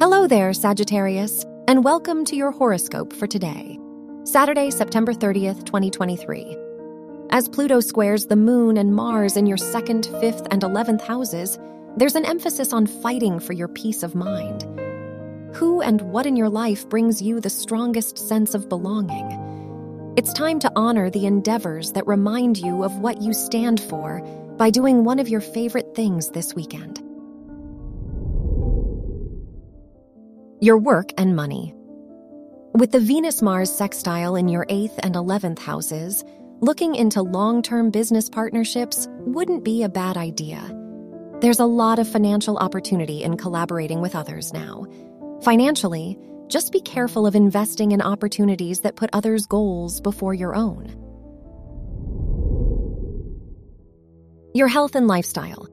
Hello there, Sagittarius, and welcome to your horoscope for today, Saturday, September 30th, 2023. As Pluto squares the Moon and Mars in your second, fifth, and 11th houses, there's an emphasis on fighting for your peace of mind. Who and what in your life brings you the strongest sense of belonging? It's time to honor the endeavors that remind you of what you stand for by doing one of your favorite things this weekend. Your work and money. With the Venus Mars sextile in your 8th and 11th houses, looking into long term business partnerships wouldn't be a bad idea. There's a lot of financial opportunity in collaborating with others now. Financially, just be careful of investing in opportunities that put others' goals before your own. Your health and lifestyle.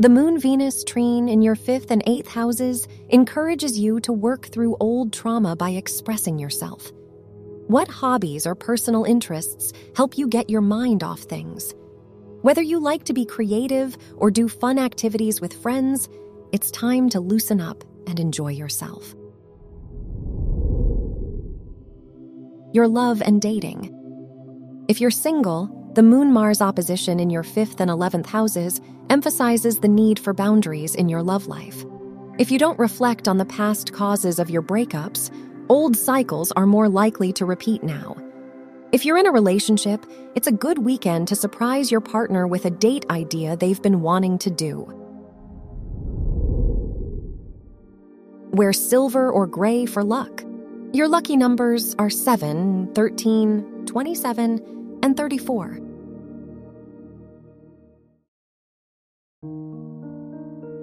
The Moon Venus trine in your fifth and eighth houses encourages you to work through old trauma by expressing yourself. What hobbies or personal interests help you get your mind off things? Whether you like to be creative or do fun activities with friends, it's time to loosen up and enjoy yourself. Your love and dating. If you're single, the Moon Mars opposition in your 5th and 11th houses emphasizes the need for boundaries in your love life. If you don't reflect on the past causes of your breakups, old cycles are more likely to repeat now. If you're in a relationship, it's a good weekend to surprise your partner with a date idea they've been wanting to do. Wear silver or gray for luck. Your lucky numbers are 7, 13, 27, and 34.